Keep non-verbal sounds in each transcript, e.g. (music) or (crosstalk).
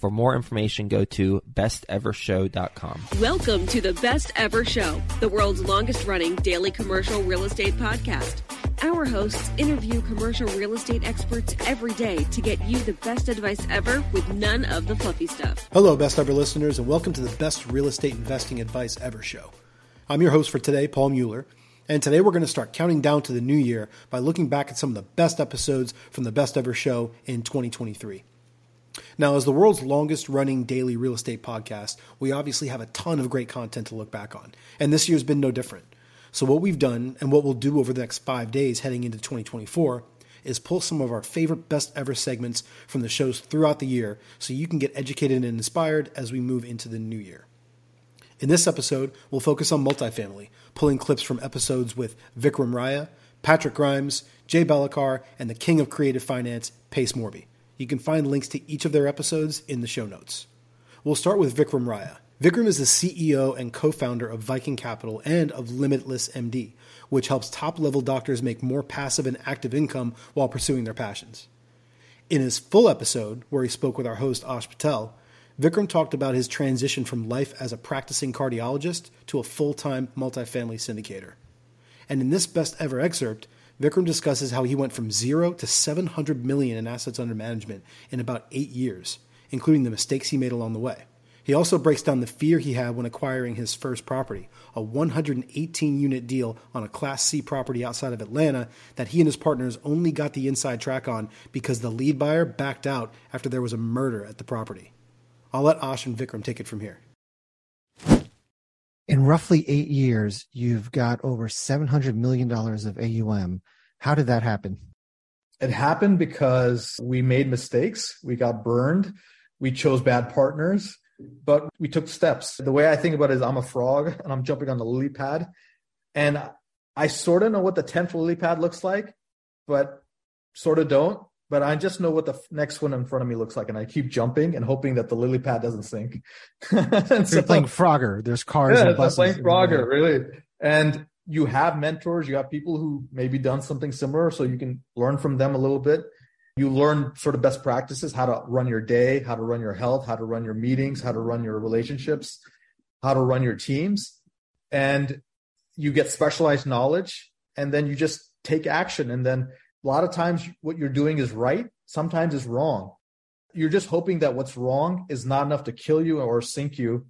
For more information, go to bestevershow.com. Welcome to the Best Ever Show, the world's longest running daily commercial real estate podcast. Our hosts interview commercial real estate experts every day to get you the best advice ever with none of the fluffy stuff. Hello, Best Ever listeners, and welcome to the Best Real Estate Investing Advice Ever show. I'm your host for today, Paul Mueller, and today we're going to start counting down to the new year by looking back at some of the best episodes from the Best Ever show in 2023. Now, as the world's longest running daily real estate podcast, we obviously have a ton of great content to look back on, and this year's been no different. So, what we've done and what we'll do over the next five days heading into 2024 is pull some of our favorite best ever segments from the shows throughout the year so you can get educated and inspired as we move into the new year. In this episode, we'll focus on multifamily, pulling clips from episodes with Vikram Raya, Patrick Grimes, Jay Balekar, and the king of creative finance, Pace Morby. You can find links to each of their episodes in the show notes. We'll start with Vikram Raya. Vikram is the CEO and co founder of Viking Capital and of Limitless MD, which helps top level doctors make more passive and active income while pursuing their passions. In his full episode, where he spoke with our host Ash Patel, Vikram talked about his transition from life as a practicing cardiologist to a full time multifamily syndicator. And in this best ever excerpt, Vikram discusses how he went from zero to 700 million in assets under management in about eight years, including the mistakes he made along the way. He also breaks down the fear he had when acquiring his first property, a 118 unit deal on a Class C property outside of Atlanta that he and his partners only got the inside track on because the lead buyer backed out after there was a murder at the property. I'll let Ash and Vikram take it from here. In roughly eight years, you've got over $700 million of AUM. How did that happen? It happened because we made mistakes. We got burned. We chose bad partners but we took steps. The way I think about it is I'm a frog and I'm jumping on the lily pad. And I sort of know what the 10th lily pad looks like, but sort of don't. But I just know what the next one in front of me looks like. And I keep jumping and hoping that the lily pad doesn't sink. (laughs) You're playing Frogger. There's cars yeah, and buses. playing Frogger, really. And you have mentors, you have people who maybe done something similar, so you can learn from them a little bit you learn sort of best practices how to run your day how to run your health how to run your meetings how to run your relationships how to run your teams and you get specialized knowledge and then you just take action and then a lot of times what you're doing is right sometimes it's wrong you're just hoping that what's wrong is not enough to kill you or sink you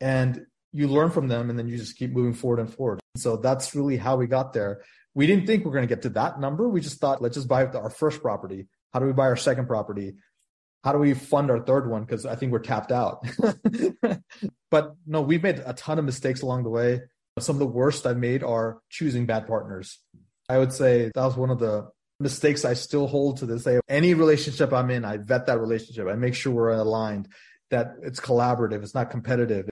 and you learn from them and then you just keep moving forward and forward so that's really how we got there we didn't think we are going to get to that number we just thought let's just buy our first property how do we buy our second property? How do we fund our third one? Because I think we're tapped out. (laughs) but no, we've made a ton of mistakes along the way. Some of the worst I've made are choosing bad partners. I would say that was one of the mistakes I still hold to this day. Any relationship I'm in, I vet that relationship. I make sure we're aligned, that it's collaborative, it's not competitive.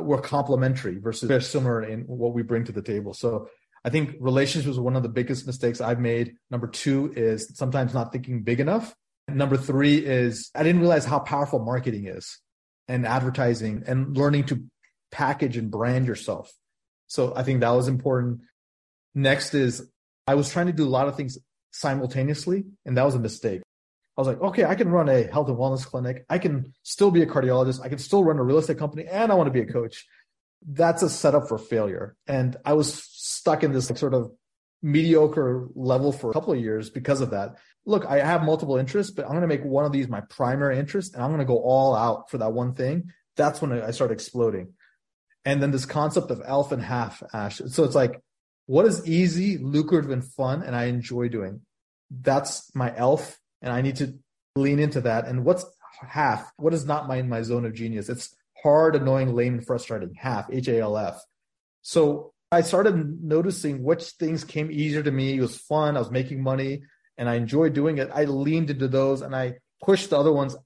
We're complementary versus very similar in what we bring to the table. So I think relationships was one of the biggest mistakes I've made. Number two is sometimes not thinking big enough. Number three is I didn't realize how powerful marketing is and advertising and learning to package and brand yourself. So I think that was important. Next is I was trying to do a lot of things simultaneously. And that was a mistake. I was like, okay, I can run a health and wellness clinic. I can still be a cardiologist. I can still run a real estate company and I want to be a coach. That's a setup for failure. And I was stuck in this like, sort of mediocre level for a couple of years because of that. Look, I have multiple interests, but I'm going to make one of these my primary interest and I'm going to go all out for that one thing. That's when I start exploding. And then this concept of elf and half ash. So it's like, what is easy, lucrative, and fun, and I enjoy doing? That's my elf, and I need to lean into that. And what's half? What is not my my zone of genius? It's hard, annoying, lame, and frustrating. Half, H A L F. So I started noticing which things came easier to me. It was fun. I was making money, and I enjoyed doing it. I leaned into those, and I pushed the other ones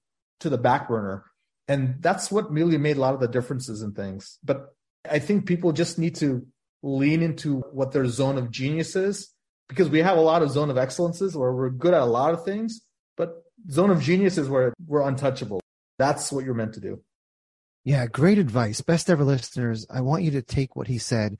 to the back burner. And that's what really made a lot of the differences in things. But I think people just need to lean into what their zone of genius is because we have a lot of zone of excellences where we're good at a lot of things, but zone of genius is where we're untouchable. That's what you're meant to do. Yeah, great advice. Best ever listeners, I want you to take what he said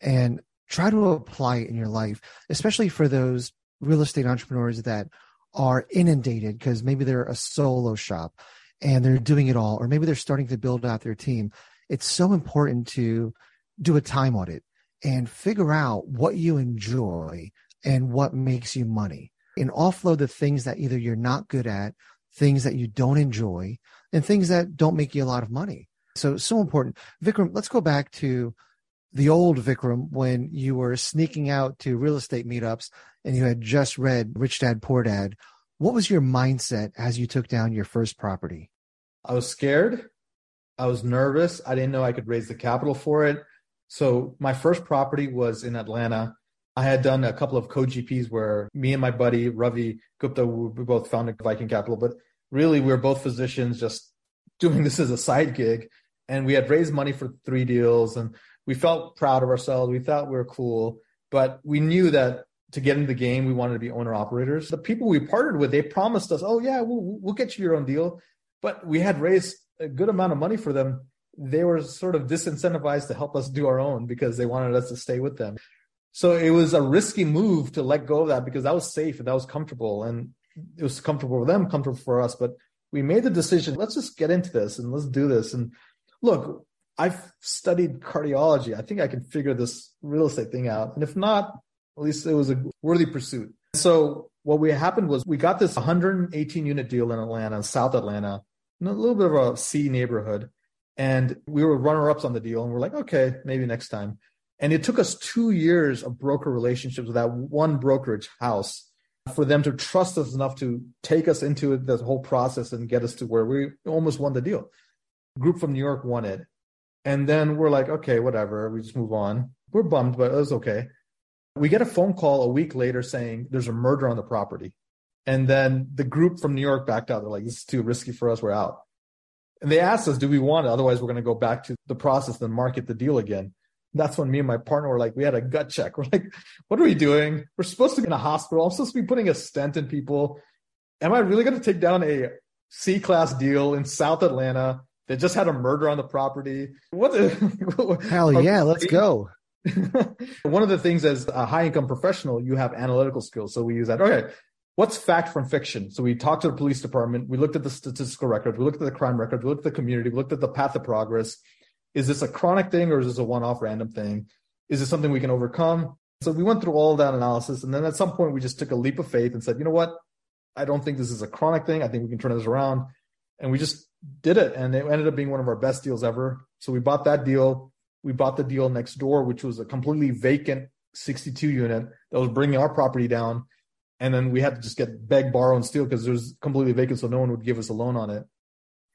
and try to apply it in your life, especially for those real estate entrepreneurs that are inundated because maybe they're a solo shop and they're doing it all, or maybe they're starting to build out their team. It's so important to do a time audit and figure out what you enjoy and what makes you money and offload the things that either you're not good at, things that you don't enjoy, and things that don't make you a lot of money. So, so important. Vikram, let's go back to the old Vikram when you were sneaking out to real estate meetups and you had just read Rich Dad Poor Dad. What was your mindset as you took down your first property? I was scared. I was nervous. I didn't know I could raise the capital for it. So my first property was in Atlanta. I had done a couple of co-GPs where me and my buddy Ravi Gupta, we both founded Viking Capital, but really we were both physicians just doing (laughs) this as a side gig. And we had raised money for three deals and we felt proud of ourselves. We thought we were cool, but we knew that to get into the game, we wanted to be owner operators. The people we partnered with, they promised us, oh yeah, we'll, we'll get you your own deal. But we had raised a good amount of money for them they were sort of disincentivized to help us do our own because they wanted us to stay with them. So it was a risky move to let go of that because that was safe and that was comfortable and it was comfortable for them, comfortable for us. But we made the decision, let's just get into this and let's do this. And look, I've studied cardiology. I think I can figure this real estate thing out. And if not, at least it was a worthy pursuit. So what we happened was we got this 118 unit deal in Atlanta, South Atlanta, in a little bit of a C neighborhood. And we were runner ups on the deal and we're like, okay, maybe next time. And it took us two years of broker relationships with that one brokerage house for them to trust us enough to take us into the whole process and get us to where we almost won the deal. Group from New York won it. And then we're like, okay, whatever. We just move on. We're bummed, but it was okay. We get a phone call a week later saying there's a murder on the property. And then the group from New York backed out. They're like, this is too risky for us. We're out. And they asked us, do we want it? Otherwise, we're going to go back to the process and market the deal again. That's when me and my partner were like, we had a gut check. (laughs) We're like, what are we doing? We're supposed to be in a hospital. I'm supposed to be putting a stent in people. Am I really going to take down a C class deal in South Atlanta that just had a murder on the property? What the (laughs) hell yeah, let's go. (laughs) One of the things as a high income professional, you have analytical skills. So we use that. Okay, what's fact from fiction? So we talked to the police department, we looked at the statistical record, we looked at the crime record, we looked at the community, we looked at the path of progress. Is this a chronic thing or is this a one-off random thing? Is this something we can overcome? So we went through all that analysis, and then at some point we just took a leap of faith and said, you know what? I don't think this is a chronic thing. I think we can turn this around, and we just did it, and it ended up being one of our best deals ever. So we bought that deal. We bought the deal next door, which was a completely vacant 62 unit that was bringing our property down and then we had to just get beg, borrow, and steal because it was completely vacant, so no one would give us a loan on it.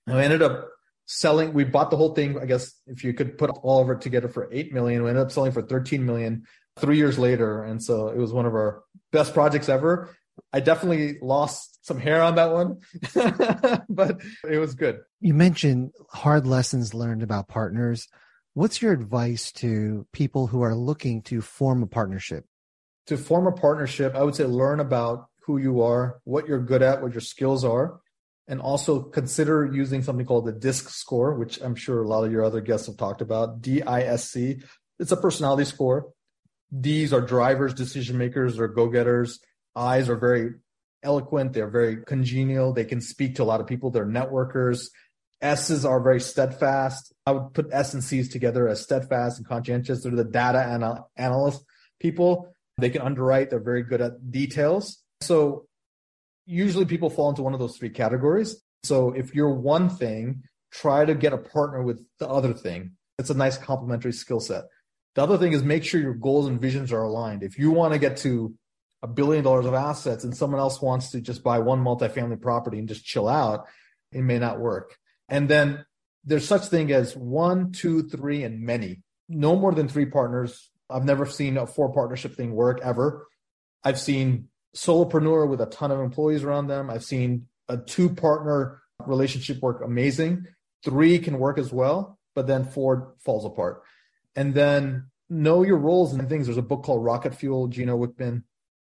And we ended up selling. We bought the whole thing. I guess if you could put all of it together for eight million, we ended up selling for thirteen million three years later, and so it was one of our best projects ever. I definitely lost some hair on that one, (laughs) but it was good. You mentioned hard lessons learned about partners. What's your advice to people who are looking to form a partnership? To form a partnership, I would say learn about who you are, what you're good at, what your skills are, and also consider using something called the DISC score, which I'm sure a lot of your other guests have talked about. D I S C. It's a personality score. D's are drivers, decision makers, or go getters. I's are very eloquent. They're very congenial. They can speak to a lot of people. They're networkers. S's are very steadfast. I would put S and C's together as steadfast and conscientious. They're the data anal- analyst people. They can underwrite. They're very good at details. So usually people fall into one of those three categories. So if you're one thing, try to get a partner with the other thing. It's a nice complementary skill set. The other thing is make sure your goals and visions are aligned. If you want to get to a billion dollars of assets and someone else wants to just buy one multifamily property and just chill out, it may not work. And then there's such thing as one, two, three, and many. No more than three partners. I've never seen a four partnership thing work ever. I've seen solopreneur with a ton of employees around them. I've seen a two partner relationship work amazing. Three can work as well, but then four falls apart. And then know your roles and things. There's a book called Rocket Fuel. Gino Wickman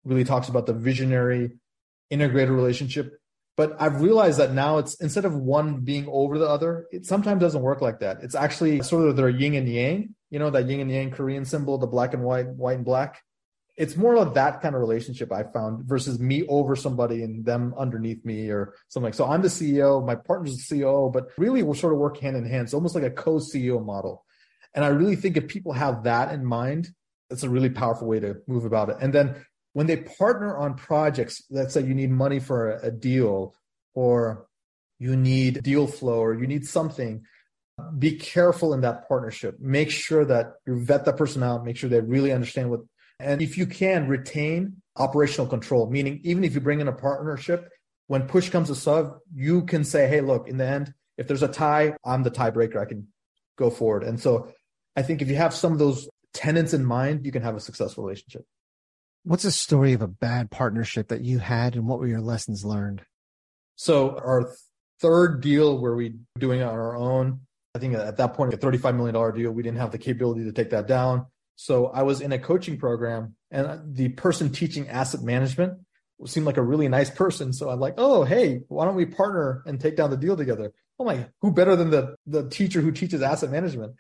really talks about the visionary integrated relationship. But I've realized that now it's instead of one being over the other, it sometimes doesn't work like that. It's actually sort of their yin and yang, you know, that yin and yang Korean symbol, the black and white, white and black it's more of that kind of relationship I found versus me over somebody and them underneath me or something. So I'm the CEO, my partner's the CEO, but really we're sort of work hand in hand. It's almost like a co-CEO model. And I really think if people have that in mind, it's a really powerful way to move about it. And then when they partner on projects, let's say you need money for a deal or you need deal flow or you need something, be careful in that partnership. Make sure that you vet that person out, make sure they really understand what and if you can retain operational control, meaning even if you bring in a partnership, when push comes to shove, you can say, hey, look, in the end, if there's a tie, I'm the tiebreaker. I can go forward. And so I think if you have some of those tenants in mind, you can have a successful relationship. What's a story of a bad partnership that you had and what were your lessons learned? So our third deal where we doing it on our own, I think at that point, a $35 million deal, we didn't have the capability to take that down. So I was in a coaching program and the person teaching asset management seemed like a really nice person. So I'm like, oh, hey, why don't we partner and take down the deal together? Oh my, who better than the, the teacher who teaches asset management?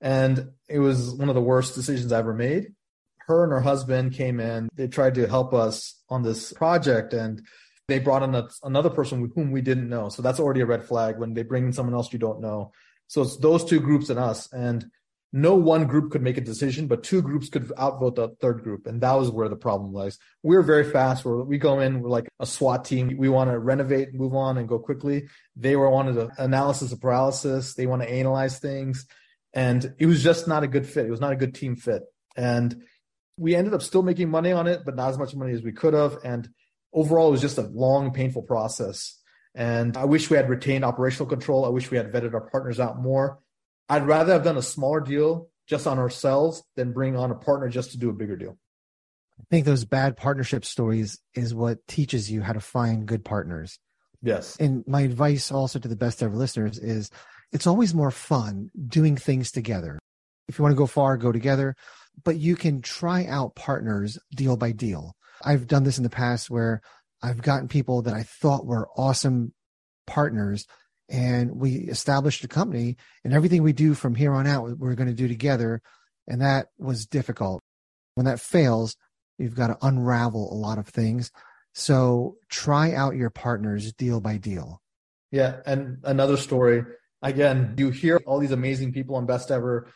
And it was one of the worst decisions I ever made. Her and her husband came in. They tried to help us on this project and they brought in a, another person whom we didn't know. So that's already a red flag when they bring in someone else you don't know. So it's those two groups and us. And no one group could make a decision, but two groups could outvote the third group. And that was where the problem lies. We're very fast. We're, we go in, we're like a SWAT team. We want to renovate, move on, and go quickly. They were wanted an analysis of paralysis. They want to analyze things. And it was just not a good fit. It was not a good team fit. And we ended up still making money on it, but not as much money as we could have. And overall, it was just a long, painful process. And I wish we had retained operational control. I wish we had vetted our partners out more I'd rather have done a smaller deal just on ourselves than bring on a partner just to do a bigger deal. I think those bad partnership stories is what teaches you how to find good partners. Yes. And my advice also to the best ever listeners is it's always more fun doing things together. If you want to go far, go together, but you can try out partners deal by deal. I've done this in the past where I've gotten people that I thought were awesome partners and we established a company and everything we do from here on out we're going to do together and that was difficult. When that fails you've got to unravel a lot of things. So try out your partners deal by deal. Yeah and another story. Again you hear all these amazing people on best ever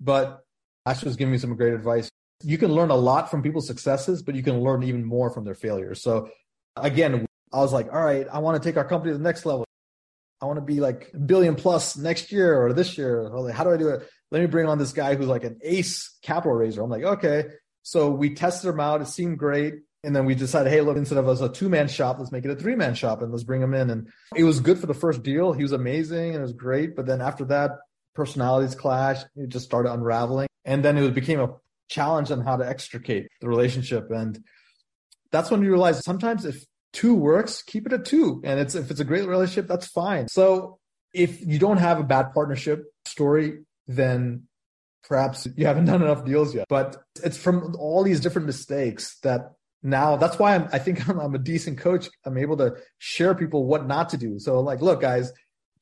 but Ash was giving me some great advice. You can learn a lot from people's successes but you can learn even more from their failures. So again i was like all right i want to take our company to the next level I want to be like billion plus next year or this year. How do I do it? Let me bring on this guy who's like an ace capital raiser. I'm like, okay. So we tested him out. It seemed great. And then we decided, hey, look, instead of us a two man shop, let's make it a three man shop and let's bring him in. And it was good for the first deal. He was amazing and it was great. But then after that, personalities clashed. It just started unraveling. And then it became a challenge on how to extricate the relationship. And that's when you realize sometimes if two works, keep it at two. And it's if it's a great relationship, that's fine. So if you don't have a bad partnership story, then perhaps you haven't (laughs) done enough deals yet. But it's from all these different mistakes that now that's why I'm, I think I'm, I'm a decent coach. I'm able to share people what not to do. So like, look, guys,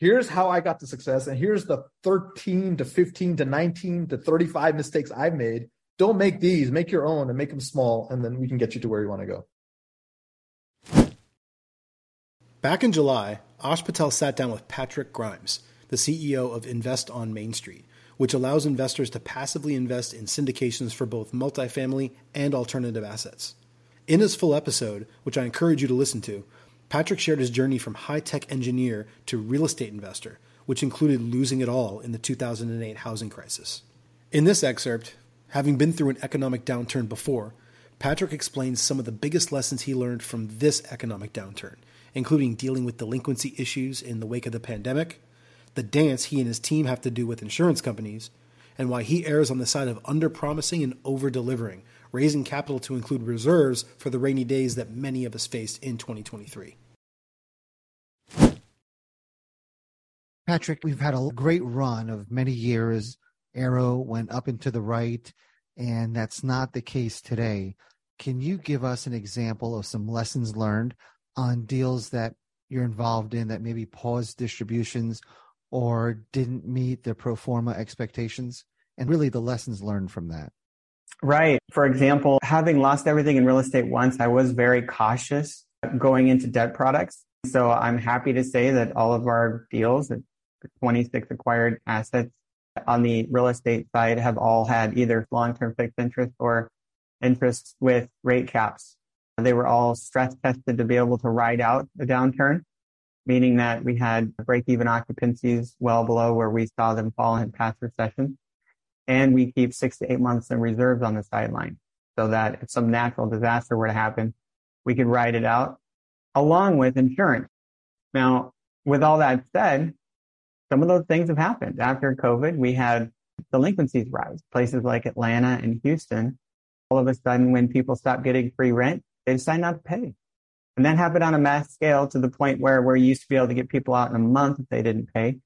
here's how I got to success, and here's the 13 to 15 to 19 to 35 mistakes I've made. Don't make these. Make your own and make them small, and then we can get you to where you want to go. Back in July, Ash Patel sat down with Patrick Grimes, the CEO of Invest on Main Street, which allows investors to passively invest in syndications for both multifamily and alternative assets. In his full episode, which I encourage you to listen to, Patrick shared his journey from high tech engineer to real estate investor, which included losing it all in the 2008 housing crisis. In this excerpt, having been through an economic downturn before, Patrick explains some of the biggest lessons he learned from this economic downturn, including dealing with delinquency issues in the wake of the pandemic, the dance he and his team have to do with insurance companies, and why he errs on the side of under-promising and over-delivering, raising capital to include reserves for the rainy days that many of us faced in 2023. Patrick, we've had a great run of many years. Arrow went up and to the right, and that's not the case today. Can you give us an example of some lessons learned on deals that you're involved in that maybe paused distributions or didn't meet the pro forma expectations and really the lessons learned from that? Right. For example, having lost everything in real estate once, I was very cautious going into debt products. So I'm happy to say that all of our deals, the 26 acquired assets on the real estate side have all had either long-term fixed interest or interest with rate caps. They were all stress tested to be able to ride out the downturn, meaning that we had break-even occupancies well below where we saw them fall in past recessions. And we keep six to eight months in reserves on the sideline so that if some natural disaster were to happen, we could ride it out along with insurance. Now, with all that said, some of those things have happened. After COVID, we had delinquencies rise. Places like Atlanta and Houston, all of a sudden, when people stopped getting free rent, they decided not to pay. And that happened on a mass scale to the point where we used to be able to get people out in a month if they didn't pay.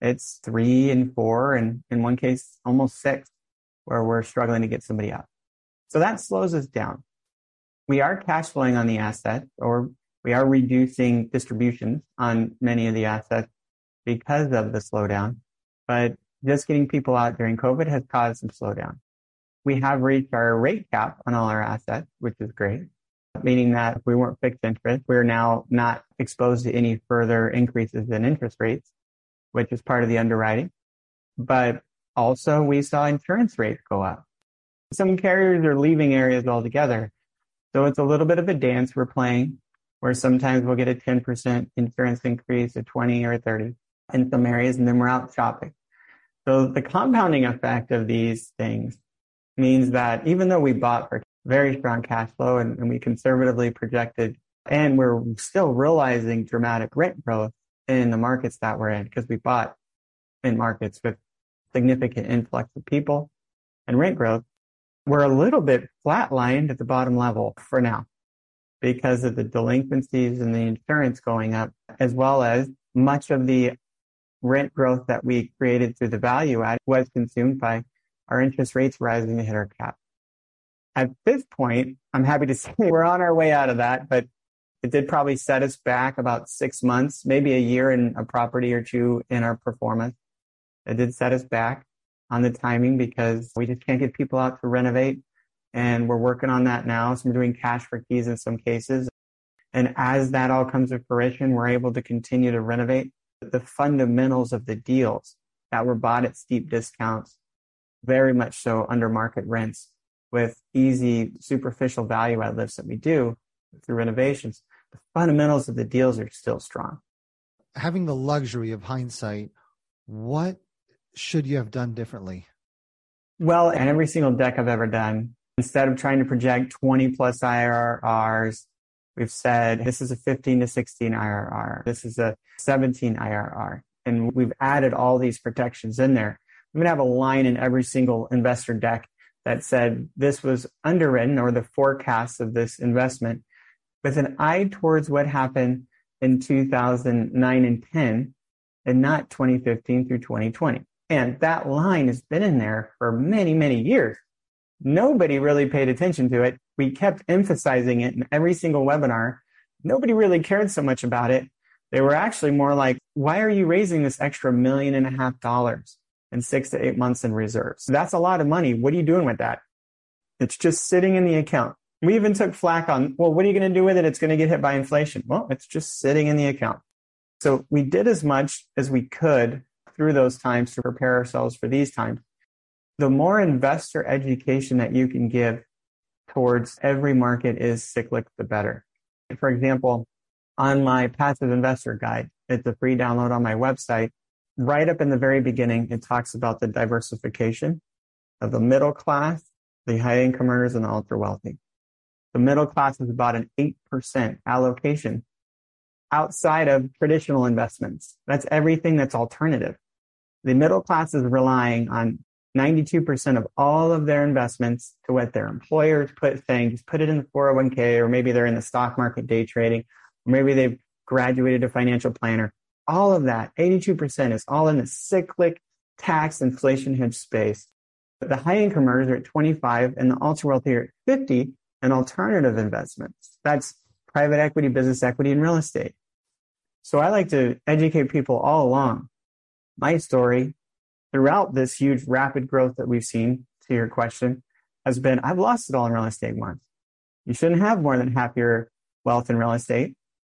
It's three and four, and in one case, almost six, where we're struggling to get somebody out. So that slows us down. We are cash flowing on the asset, or we are reducing distributions on many of the assets because of the slowdown. But just getting people out during COVID has caused some slowdown. We have reached our rate cap on all our assets, which is great, meaning that if we weren't fixed interest, we're now not exposed to any further increases in interest rates, which is part of the underwriting. But also we saw insurance rates go up. Some carriers are leaving areas altogether. So it's a little bit of a dance we're playing where sometimes we'll get a 10% insurance increase, a 20 or a 30 in some areas, and then we're out shopping. So the compounding effect of these things means that even though we bought for very strong cash flow and, and we conservatively projected, and we're still realizing dramatic rent growth in the markets that we're in because we bought in markets with significant influx of people and rent growth, we're a little bit flatlined at the bottom level for now because of the delinquencies and the insurance going up, as well as much of the rent growth that we created through the value add was consumed by our interest rates rising to hit our cap. At this point, I'm happy to (laughs) say we're on our way out of that, but it did probably set us back about six months, maybe a year in a property or two in our performance. It did set us back on the timing because we just can't get people out to renovate. And we're working on that now. So we're doing cash for keys in some cases. And as that all comes to fruition, we're able to continue to renovate the fundamentals of the deals that were bought at steep discounts, very much so under market rents with easy superficial value add lifts that we do through renovations. The fundamentals of the deals are still strong. Having the luxury of hindsight, what should you have done differently? Well, in every single deck I've ever done, instead of trying to project 20 plus IRRs We've said this is a 15 to 16 IRR. This is a 17 IRR. And we've added all these protections in there. I'm going to have a line in every single investor deck that said this was underwritten or the forecast of this investment with an eye towards what happened in 2009 and 10 and not 2015 through 2020. And that line has been in there for many, many years. Nobody really paid attention to it. We kept emphasizing it in every single webinar. Nobody really cared so much about it. They were actually more like, why are you raising this extra million and a half dollars in six to eight months in reserves? That's a lot of money. What are you doing with that? It's just sitting in the account. We even took flack on, well, what are you going to do with it? It's going to get hit by inflation. Well, it's just sitting in the account. So we did as much as we could through those times to prepare ourselves for these times. The more investor education that you can give towards every market is cyclic, the better. For example, on my passive investor guide, it's a free download on my website. Right up in the very beginning, it talks about the diversification of the middle class, the high income earners, and the ultra wealthy. The middle class is about an 8% allocation outside of traditional investments. That's everything that's alternative. The middle class is relying on 92% of all of their investments to what their employers put just put it in the 401k, or maybe they're in the stock market day trading, or maybe they've graduated a financial planner. All of that, 82% is all in the cyclic tax inflation hedge space. The high income earners are at 25 and the ultra wealthy are at 50 and alternative investments. That's private equity, business equity, and real estate. So I like to educate people all along. My story throughout this huge rapid growth that we've seen to your question has been I've lost it all in real estate once. You shouldn't have more than half your wealth in real estate.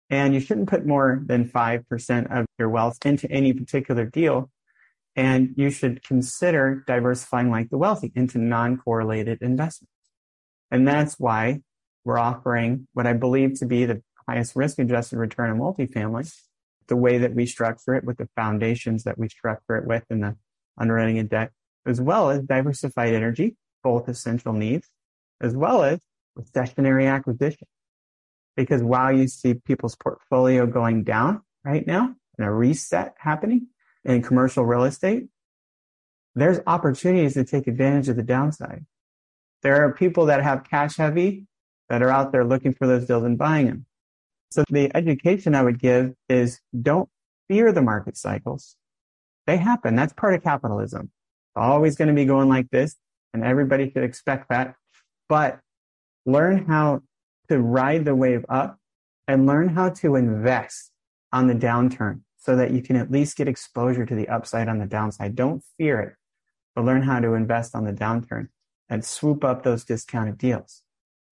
And you shouldn't put more than 5% of your wealth into any particular deal. And you should consider diversifying like the wealthy into non correlated investments. And that's why we're offering what I believe to be the highest risk adjusted return on multifamily, the way that we structure it with the foundations that we structure it with and the underwriting and debt, as well as diversified energy, both essential needs, as well as recessionary acquisition. Because while you see people's portfolio going down right now and a reset happening in commercial real estate, there's opportunities to take advantage of the downside. There are people that have cash heavy that are out there looking for those deals and buying them. So the education I would give is don't fear the market cycles. They happen. That's part of capitalism. It's always going to be going like this and everybody should expect that. But learn how to ride the wave up and learn how to invest on the downturn so that you can at least get exposure to the upside on the downside. Don't fear it, but learn how to invest on the downturn and swoop up those discounted deals.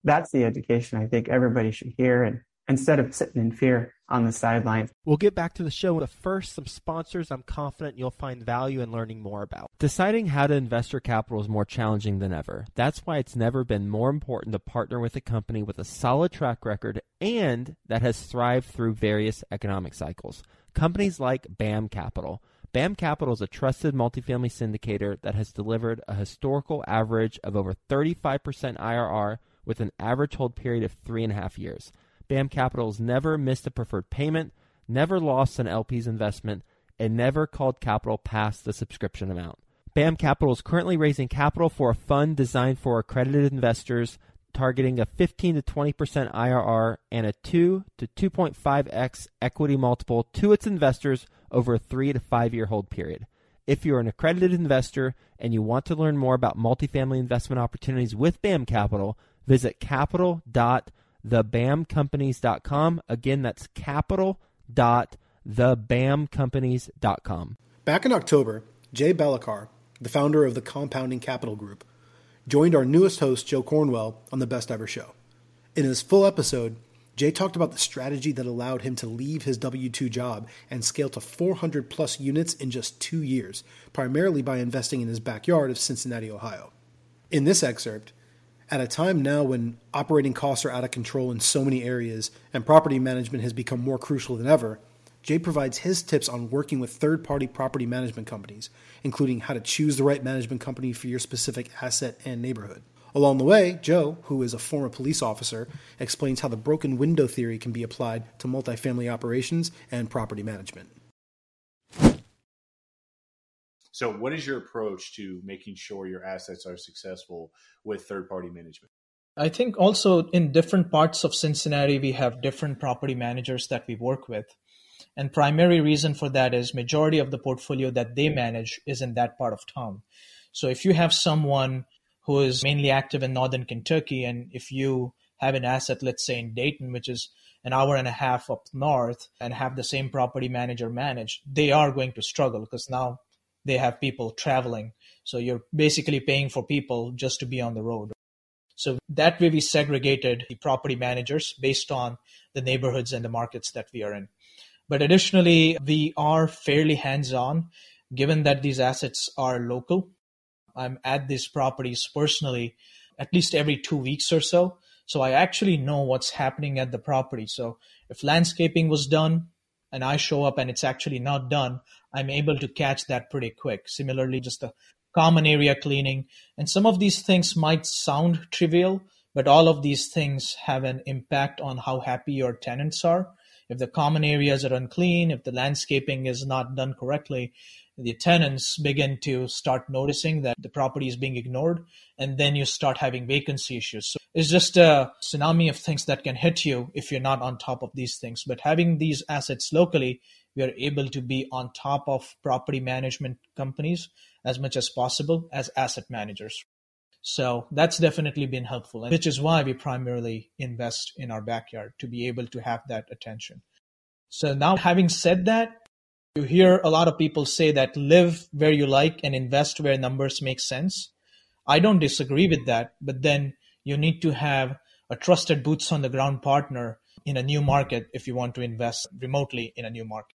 That's the education I think everybody should hear. And instead of sitting in fear on the sidelines. We'll get back to the show, but first, some sponsors I'm confident you'll find value in learning more about. Deciding how to invest your capital is more challenging than ever. That's why it's never been more important to partner with a company with a solid track record and that has thrived through various economic cycles. Companies like BAM Capital. BAM Capital is a trusted multifamily syndicator that has delivered a historical average of over 35% IRR with an average hold period of three and a half years. BAM Capital has never missed a preferred payment, never lost an LP's investment, and never called capital past the subscription amount. BAM Capital is currently raising capital for a fund designed for accredited investors targeting a 15 to 20% IRR and a 2 to 2.5x equity multiple to its investors over a 3 to 5 year hold period. If you're an accredited investor and you want to learn more about multifamily investment opportunities with BAM Capital, visit capital.com thebamcompanies.com. Again, that's capital dot capital.thebamcompanies.com. Back in October, Jay Balekar, the founder of the Compounding Capital Group, joined our newest host, Joe Cornwell, on the Best Ever Show. In his full episode, Jay talked about the strategy that allowed him to leave his W 2 job and scale to 400 plus units in just two years, primarily by investing in his backyard of Cincinnati, Ohio. In this excerpt, at a time now when operating costs are out of control in so many areas and property management has become more crucial than ever, Jay provides his tips on working with third party property management companies, including how to choose the right management company for your specific asset and neighborhood. Along the way, Joe, who is a former police officer, explains how the broken window theory can be applied to multifamily operations and property management. So, what is your approach to making sure your assets are successful with third party management? I think also in different parts of Cincinnati, we have different property managers that we work with. And primary reason for that is majority of the portfolio that they manage is in that part of town. So if you have someone who is mainly active in northern Kentucky, and if you have an asset, let's say in Dayton, which is an hour and a half up north, and have the same property manager manage, they are going to struggle because now they have people traveling. So you're basically paying for people just to be on the road. So that way we segregated the property managers based on the neighborhoods and the markets that we are in. But additionally, we are fairly hands on given that these assets are local. I'm at these properties personally at least every two weeks or so. So I actually know what's happening at the property. So if landscaping was done and I show up and it's actually not done, I'm able to catch that pretty quick. Similarly, just a common area cleaning. And some of these things might sound trivial, but all of these things have an impact on how happy your tenants are. If the common areas are unclean, if the landscaping is not done correctly, the tenants begin to start noticing that the property is being ignored, and then you start having vacancy issues. So it's just a tsunami of things that can hit you if you're not on top of these things. But having these assets locally, we are able to be on top of property management companies as much as possible as asset managers. So that's definitely been helpful, which is why we primarily invest in our backyard to be able to have that attention. So now, having said that, you hear a lot of people say that live where you like and invest where numbers make sense. I don't disagree with that, but then you need to have a trusted boots on the ground partner in a new market if you want to invest remotely in a new market.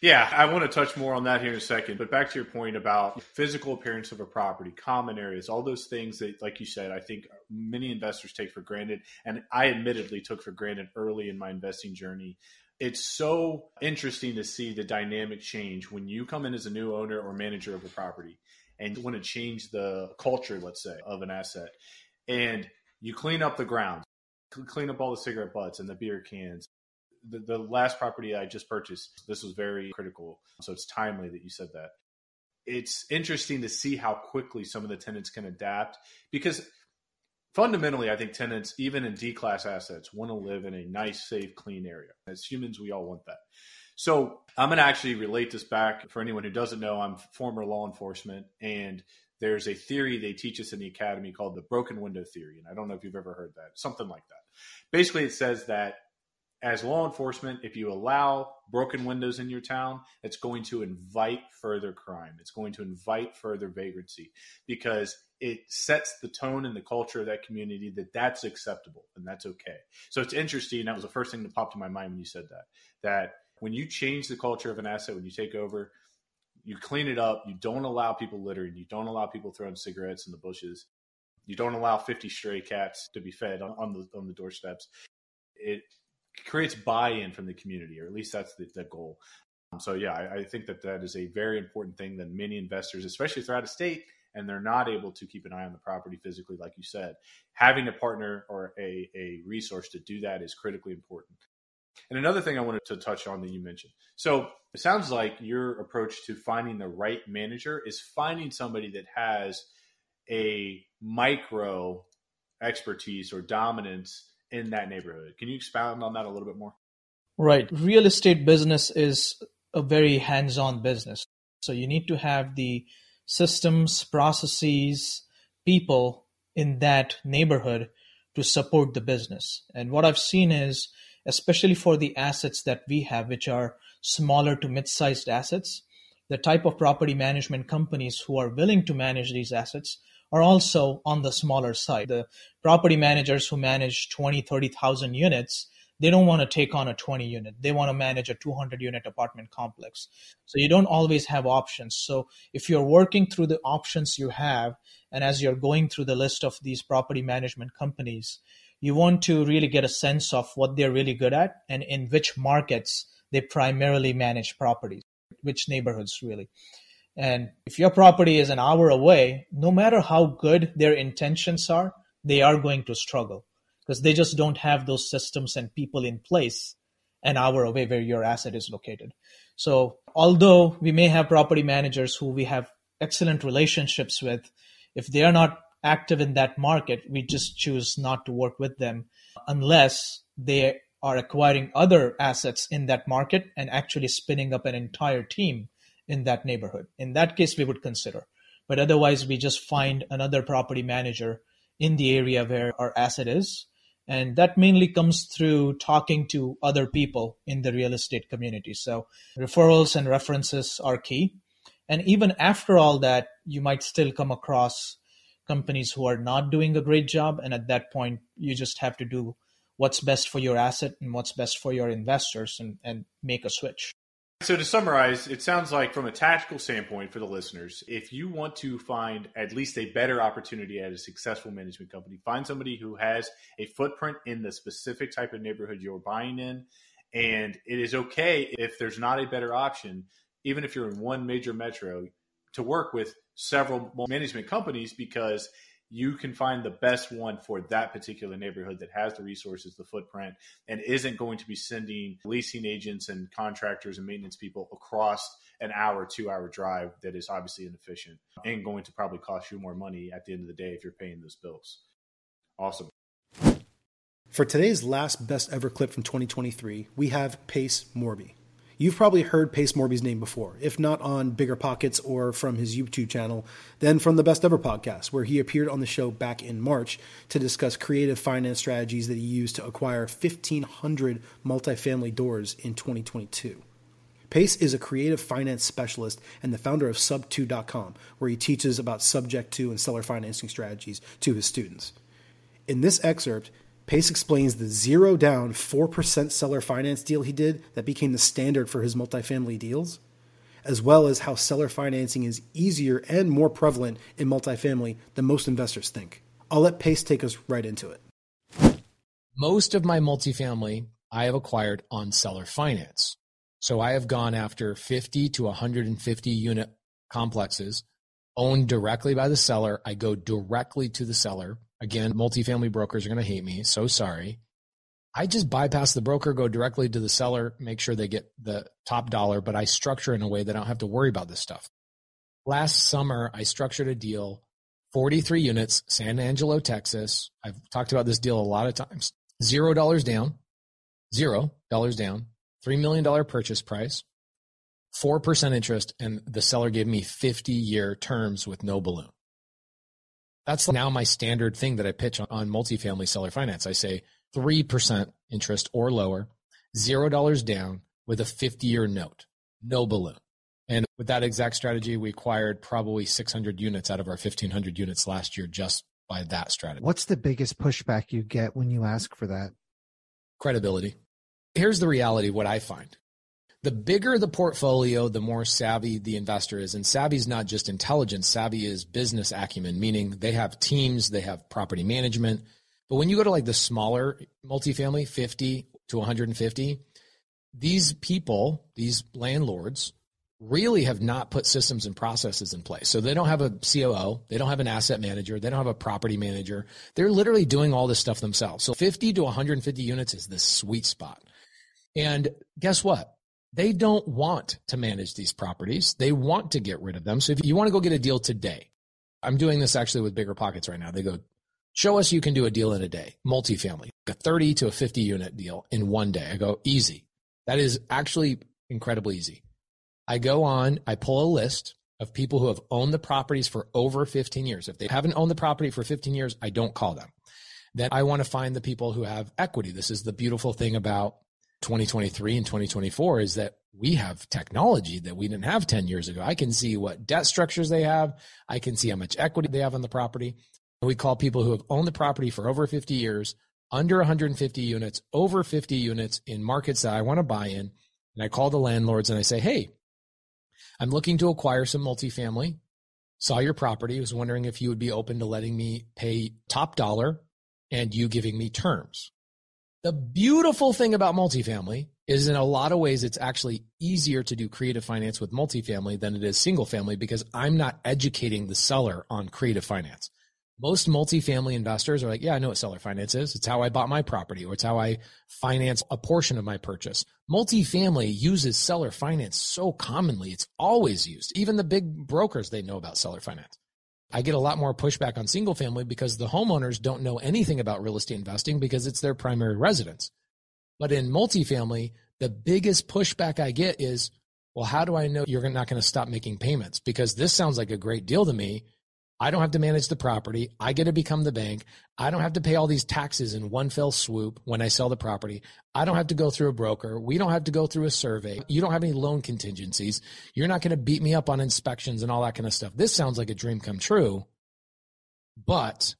Yeah, I want to touch more on that here in a second. But back to your point about physical appearance of a property, common areas, all those things that, like you said, I think many investors take for granted. And I admittedly took for granted early in my investing journey it's so interesting to see the dynamic change when you come in as a new owner or manager of a property and you want to change the culture, let's say, of an asset. And you clean up the grounds, clean up all the cigarette butts and the beer cans. The, the last property I just purchased, this was very critical. So it's timely that you said that. It's interesting to see how quickly some of the tenants can adapt because fundamentally, I think tenants, even in D class assets, want to live in a nice, safe, clean area. As humans, we all want that. So I'm going to actually relate this back for anyone who doesn't know. I'm former law enforcement, and there's a theory they teach us in the academy called the broken window theory. And I don't know if you've ever heard that, something like that. Basically, it says that as law enforcement, if you allow broken windows in your town, it's going to invite further crime. It's going to invite further vagrancy because it sets the tone and the culture of that community that that's acceptable and that's okay. So it's interesting. That was the first thing that popped in my mind when you said that. That when you change the culture of an asset, when you take over, you clean it up. You don't allow people littering. You don't allow people throwing cigarettes in the bushes. You don't allow 50 stray cats to be fed on, on the on the doorsteps. It creates buy-in from the community, or at least that's the, the goal. So yeah, I, I think that that is a very important thing that many investors, especially if they're out of state, and they're not able to keep an eye on the property physically, like you said, having a partner or a, a resource to do that is critically important. And another thing I wanted to touch on that you mentioned. So it sounds like your approach to finding the right manager is finding somebody that has a micro expertise or dominance in that neighborhood. Can you expound on that a little bit more? Right. Real estate business is a very hands on business. So you need to have the systems, processes, people in that neighborhood to support the business. And what I've seen is, especially for the assets that we have, which are smaller to mid sized assets, the type of property management companies who are willing to manage these assets are also on the smaller side. The property managers who manage 20, 30,000 units they don't want to take on a 20 unit. They want to manage a 200 unit apartment complex. So you don't always have options. So if you're working through the options you have and as you're going through the list of these property management companies you want to really get a sense of what they're really good at and in which markets they primarily manage properties which neighborhoods really. And if your property is an hour away no matter how good their intentions are they are going to struggle because they just don't have those systems and people in place an hour away where your asset is located. So, although we may have property managers who we have excellent relationships with, if they are not active in that market, we just choose not to work with them unless they are acquiring other assets in that market and actually spinning up an entire team in that neighborhood. In that case, we would consider. But otherwise, we just find another property manager in the area where our asset is and that mainly comes through talking to other people in the real estate community. So referrals and references are key. And even after all that, you might still come across companies who are not doing a great job. And at that point, you just have to do what's best for your asset and what's best for your investors and, and make a switch. So to summarize, it sounds like from a tactical standpoint for the listeners, if you want to find at least a better opportunity at a successful management company, find somebody who has a footprint in the specific type of neighborhood you're buying in. And it is okay if there's not a better option, even if you're in one major metro, to work with several management companies because you can find the best one for that particular neighborhood that has the resources, the footprint, and isn't going to be sending leasing agents and contractors and maintenance people across an hour, two hour drive that is obviously inefficient and going to probably cost you more money at the end of the day if you're paying those bills. Awesome. For today's last best ever clip from 2023, we have Pace Morby. You've probably heard Pace Morby's name before, if not on Bigger Pockets or from his YouTube channel, then from the Best Ever podcast, where he appeared on the show back in March to discuss creative finance strategies that he used to acquire 1,500 multifamily doors in 2022. Pace is a creative finance specialist and the founder of Sub2.com, where he teaches about subject to and seller financing strategies to his students. In this excerpt, Pace explains the zero down 4% seller finance deal he did that became the standard for his multifamily deals, as well as how seller financing is easier and more prevalent in multifamily than most investors think. I'll let Pace take us right into it. Most of my multifamily I have acquired on seller finance. So I have gone after 50 to 150 unit complexes owned directly by the seller. I go directly to the seller Again, multifamily brokers are going to hate me. So sorry. I just bypass the broker, go directly to the seller, make sure they get the top dollar, but I structure in a way that I don't have to worry about this stuff. Last summer, I structured a deal, 43 units, San Angelo, Texas. I've talked about this deal a lot of times. Zero dollars down, zero dollars down, $3 million purchase price, 4% interest, and the seller gave me 50 year terms with no balloon. That's now my standard thing that I pitch on, multifamily seller finance. I say 3% interest or lower, $0 down with a 50 year note, no balloon. And with that exact strategy, we acquired probably 600 units out of our 1500 units last year just by that strategy. What's the biggest pushback you get when you ask for that? Credibility. Here's the reality what I find the bigger the portfolio, the more savvy the investor is. And savvy is not just intelligence, savvy is business acumen, meaning they have teams, they have property management. But when you go to like the smaller multifamily, 50 to 150, these people, these landlords, really have not put systems and processes in place. So they don't have a COO, they don't have an asset manager, they don't have a property manager. They're literally doing all this stuff themselves. So 50 to 150 units is the sweet spot. And guess what? They don't want to manage these properties. They want to get rid of them. So if you want to go get a deal today, I'm doing this actually with bigger pockets right now. They go, show us you can do a deal in a day, multifamily, a 30 to a 50 unit deal in one day. I go, easy. That is actually incredibly easy. I go on, I pull a list of people who have owned the properties for over 15 years. If they haven't owned the property for 15 years, I don't call them. Then I want to find the people who have equity. This is the beautiful thing about 2023 and 2024 is that we have technology that we didn't have 10 years ago. I can see what debt structures they have. I can see how much equity they have on the property. And we call people who have owned the property for over 50 years, under 150 units, over 50 units in markets that I want to buy in. And I call the landlords and I say, Hey, I'm looking to acquire some multifamily. Saw your property. Was wondering if you would be open to letting me pay top dollar and you giving me terms. The beautiful thing about multifamily is in a lot of ways, it's actually easier to do creative finance with multifamily than it is single family because I'm not educating the seller on creative finance. Most multifamily investors are like, yeah, I know what seller finance is. It's how I bought my property or it's how I finance a portion of my purchase. Multifamily uses seller finance so commonly. It's always used. Even the big brokers, they know about seller finance. I get a lot more pushback on single family because the homeowners don't know anything about real estate investing because it's their primary residence. But in multifamily, the biggest pushback I get is, well, how do I know you're not going to stop making payments? Because this sounds like a great deal to me. I don't have to manage the property. I get to become the bank. I don't have to pay all these taxes in one fell swoop when I sell the property. I don't have to go through a broker. We don't have to go through a survey. You don't have any loan contingencies. You're not going to beat me up on inspections and all that kind of stuff. This sounds like a dream come true. but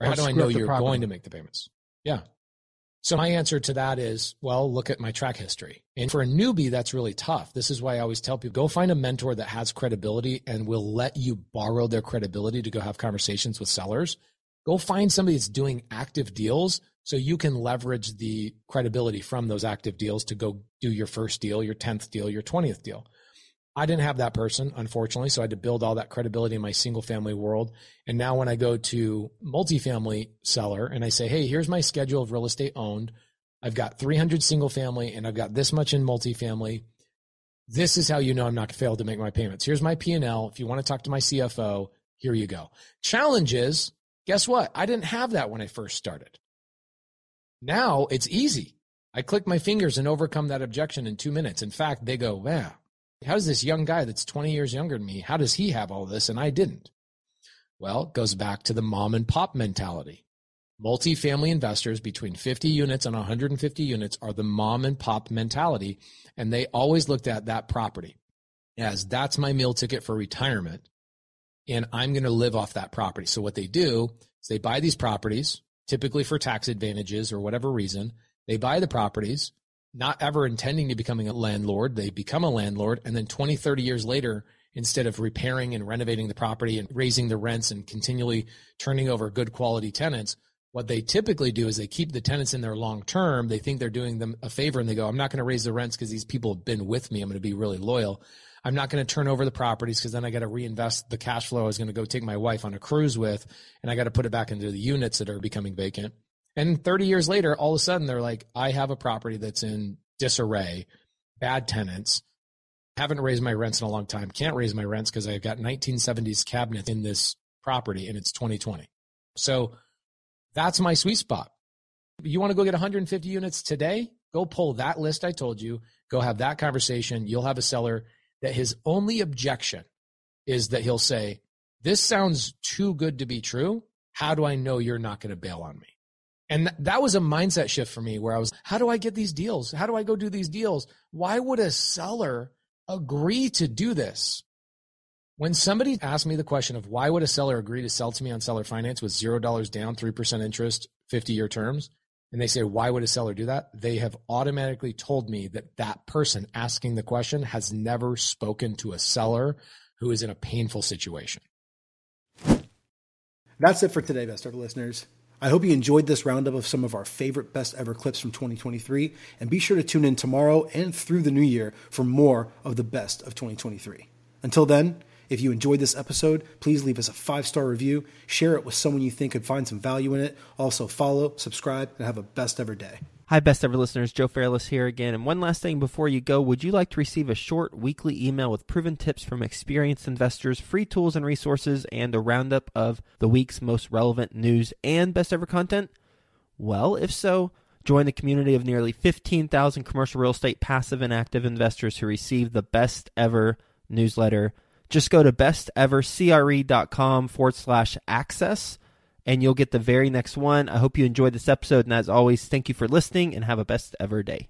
how do I know you're property. going to make the payments? Yeah. So my answer to that is, well, look at my track history. And for a newbie, that's really tough. This is why I always tell people go find a mentor that has credibility and will let you borrow their credibility to go have conversations with sellers. Go find somebody that's doing active deals so you can leverage the credibility from those active deals to go do your first deal, your 10th deal, your 20th deal. I didn't have that person, unfortunately. So I had to build all that credibility in my single family world. And now when I go to multifamily seller and I say, Hey, here's my schedule of real estate owned. I've got 300 single family and I've got this much in multifamily. This is how you know I'm not going to fail to make my payments. Here's my P&L. If you want to talk to my CFO, here you go. Challenge is, guess what? I didn't have that when I first started. Now it's easy. I click my fingers and overcome that objection in two minutes. In fact, they go, wow, how does this young guy that's 20 years younger than me, how does he have all this and I didn't? Well, it goes back to the mom and pop mentality. Multifamily investors between 50 units and 150 units are the mom and pop mentality. And they always looked at that property as that's my meal ticket for retirement. And I'm going to live off that property. So what they do is they buy these properties, typically for tax advantages or whatever reason. They buy the properties, not ever intending to becoming a landlord. They become a landlord. And then 20, 30 years later, instead of repairing and renovating the property and raising the rents and continually turning over good quality tenants, what they typically do is they keep the tenants in there long term. They think they're doing them a favor and they go, I'm not going to raise the rents because these people have been with me. I'm going to be really loyal. I'm not going to turn over the properties because then I got to reinvest the cash flow I was going to go take my wife on a cruise with and I got to put it back into the units that are becoming vacant. And 30 years later, all of a sudden they're like, I have a property that's in disarray, bad tenants, haven't raised my rents in a long time, can't raise my rents because I've got 1970s cabinets in this property and it's 2020. So that's my sweet spot. You want to go get 150 units today? Go pull that list I told you, go have that conversation. You'll have a seller that his only objection is that he'll say, This sounds too good to be true. How do I know you're not going to bail on me? And th- that was a mindset shift for me where I was, How do I get these deals? How do I go do these deals? Why would a seller agree to do this? When somebody asked me the question of why would a seller agree to sell to me on seller finance with $0 down, 3% interest, 50 year terms, and they say, why would a seller do that? They have automatically told me that that person asking the question has never spoken to a seller who is in a painful situation. That's it for today, best ever listeners. I hope you enjoyed this roundup of some of our favorite best ever clips from 2023, and be sure to tune in tomorrow and through the new year for more of the best of 2023. Until then, if you enjoyed this episode, please leave us a five star review, share it with someone you think could find some value in it. Also, follow, subscribe, and have a best ever day. Hi, best ever listeners. Joe Fairless here again. And one last thing before you go, would you like to receive a short weekly email with proven tips from experienced investors, free tools and resources, and a roundup of the week's most relevant news and best ever content? Well, if so, join the community of nearly 15,000 commercial real estate passive and active investors who receive the best ever newsletter. Just go to bestevercre.com forward slash access and you'll get the very next one. I hope you enjoyed this episode. And as always, thank you for listening and have a best ever day.